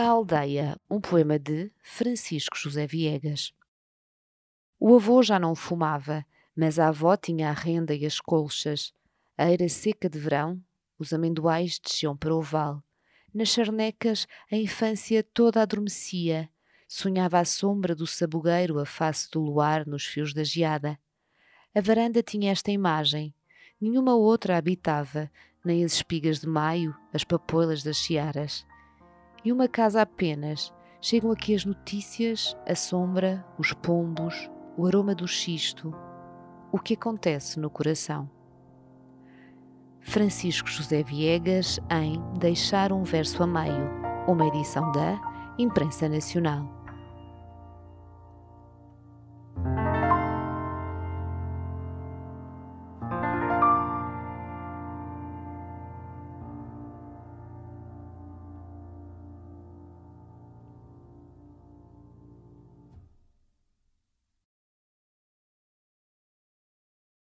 Aldeia, um poema de Francisco José Viegas. O avô já não fumava, mas a avó tinha a renda e as colchas. A eira seca de verão, os amendoais desciam para o val. Nas charnecas, a infância toda adormecia. Sonhava à sombra do sabugueiro a face do luar nos fios da geada. A varanda tinha esta imagem. Nenhuma outra habitava, nem as espigas de maio, as papoilas das searas. E uma casa apenas, chegam aqui as notícias, a sombra, os pombos, o aroma do xisto, o que acontece no coração. Francisco José Viegas em Deixar um Verso a Meio, uma edição da Imprensa Nacional.